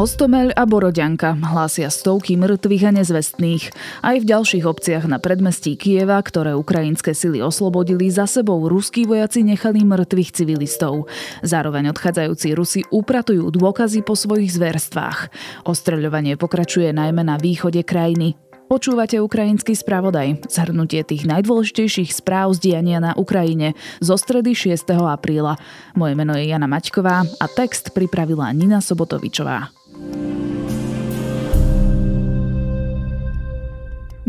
Hostomeľ a Boroďanka hlásia stovky mŕtvych a nezvestných. Aj v ďalších obciach na predmestí Kieva, ktoré ukrajinské sily oslobodili, za sebou ruskí vojaci nechali mŕtvych civilistov. Zároveň odchádzajúci Rusi upratujú dôkazy po svojich zverstvách. Ostreľovanie pokračuje najmä na východe krajiny. Počúvate ukrajinský spravodaj, zhrnutie tých najdôležitejších správ z diania na Ukrajine zo stredy 6. apríla. Moje meno je Jana Maťková a text pripravila Nina Sobotovičová.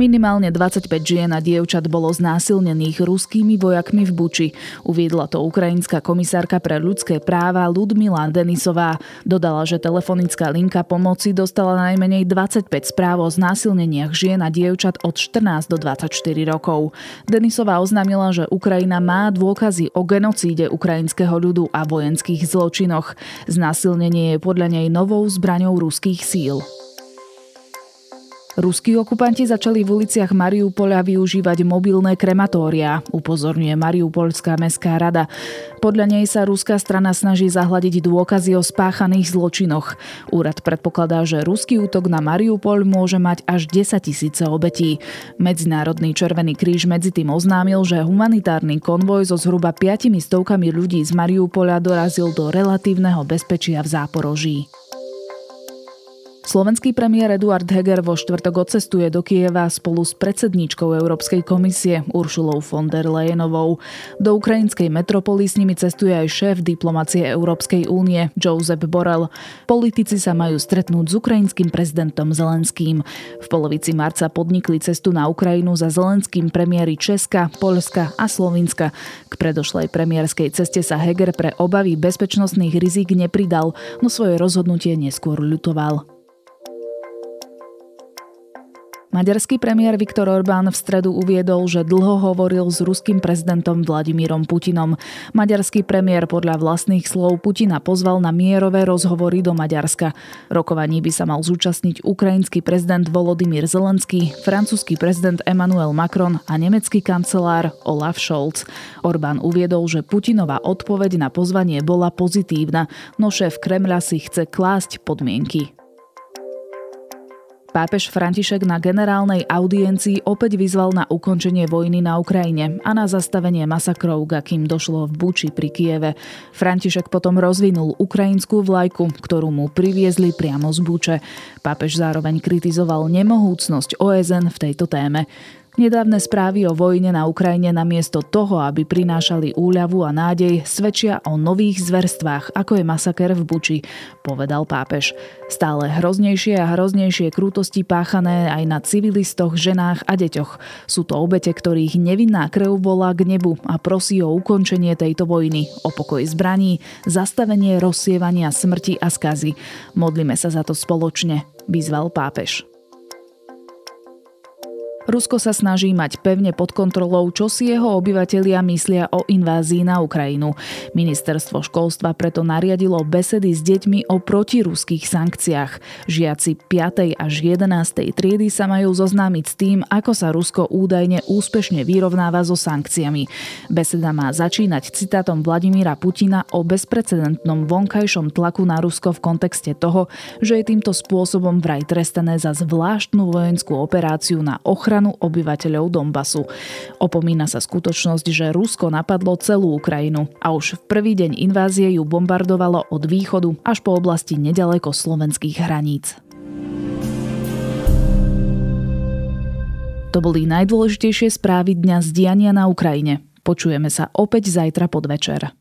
Minimálne 25 žien a dievčat bolo znásilnených ruskými vojakmi v Buči. Uviedla to ukrajinská komisárka pre ľudské práva Ludmila Denisová. Dodala, že telefonická linka pomoci dostala najmenej 25 správ o znásilneniach žien a dievčat od 14 do 24 rokov. Denisová oznámila, že Ukrajina má dôkazy o genocíde ukrajinského ľudu a vojenských zločinoch. Znásilnenie je podľa nej novou zbraňou ruských síl. Ruskí okupanti začali v uliciach Mariupoľa využívať mobilné krematória, upozorňuje Mariupolská mestská rada. Podľa nej sa ruská strana snaží zahladiť dôkazy o spáchaných zločinoch. Úrad predpokladá, že ruský útok na Mariupol môže mať až 10 tisíce obetí. Medzinárodný Červený kríž medzi tým oznámil, že humanitárny konvoj so zhruba 5 stovkami ľudí z Mariupola dorazil do relatívneho bezpečia v Záporoží. Slovenský premiér Eduard Heger vo štvrtok odcestuje do Kieva spolu s predsedníčkou Európskej komisie Uršulou von der Leyenovou. Do ukrajinskej metropoly s nimi cestuje aj šéf diplomacie Európskej únie Josep Borrell. Politici sa majú stretnúť s ukrajinským prezidentom Zelenským. V polovici marca podnikli cestu na Ukrajinu za Zelenským premiéry Česka, Polska a Slovinska. K predošlej premiérskej ceste sa Heger pre obavy bezpečnostných rizik nepridal, no svoje rozhodnutie neskôr ľutoval. Maďarský premiér Viktor Orbán v stredu uviedol, že dlho hovoril s ruským prezidentom Vladimírom Putinom. Maďarský premiér podľa vlastných slov Putina pozval na mierové rozhovory do Maďarska. Rokovaní by sa mal zúčastniť ukrajinský prezident Volodymyr Zelenský, francúzsky prezident Emmanuel Macron a nemecký kancelár Olaf Scholz. Orbán uviedol, že Putinová odpoveď na pozvanie bola pozitívna, no šéf Kremľa si chce klásť podmienky. Pápež František na generálnej audiencii opäť vyzval na ukončenie vojny na Ukrajine a na zastavenie masakrov, akým došlo v Buči pri Kieve. František potom rozvinul ukrajinskú vlajku, ktorú mu priviezli priamo z Buče. Pápež zároveň kritizoval nemohúcnosť OSN v tejto téme. Nedávne správy o vojne na Ukrajine namiesto toho, aby prinášali úľavu a nádej, svedčia o nových zverstvách, ako je masaker v Buči, povedal pápež. Stále hroznejšie a hroznejšie krútosti páchané aj na civilistoch, ženách a deťoch. Sú to obete, ktorých nevinná krv volá k nebu a prosí o ukončenie tejto vojny, o pokoj zbraní, zastavenie rozsievania smrti a skazy. Modlíme sa za to spoločne, vyzval pápež. Rusko sa snaží mať pevne pod kontrolou, čo si jeho obyvatelia myslia o invázii na Ukrajinu. Ministerstvo školstva preto nariadilo besedy s deťmi o protiruských sankciách. Žiaci 5. až 11. triedy sa majú zoznámiť s tým, ako sa Rusko údajne úspešne vyrovnáva so sankciami. Beseda má začínať citátom Vladimíra Putina o bezprecedentnom vonkajšom tlaku na Rusko v kontexte toho, že je týmto spôsobom vraj trestané za zvláštnu vojenskú operáciu na ochranu ochranu obyvateľov Donbasu. Opomína sa skutočnosť, že Rusko napadlo celú Ukrajinu a už v prvý deň invázie ju bombardovalo od východu až po oblasti nedaleko slovenských hraníc. To boli najdôležitejšie správy dňa z diania na Ukrajine. Počujeme sa opäť zajtra podvečer.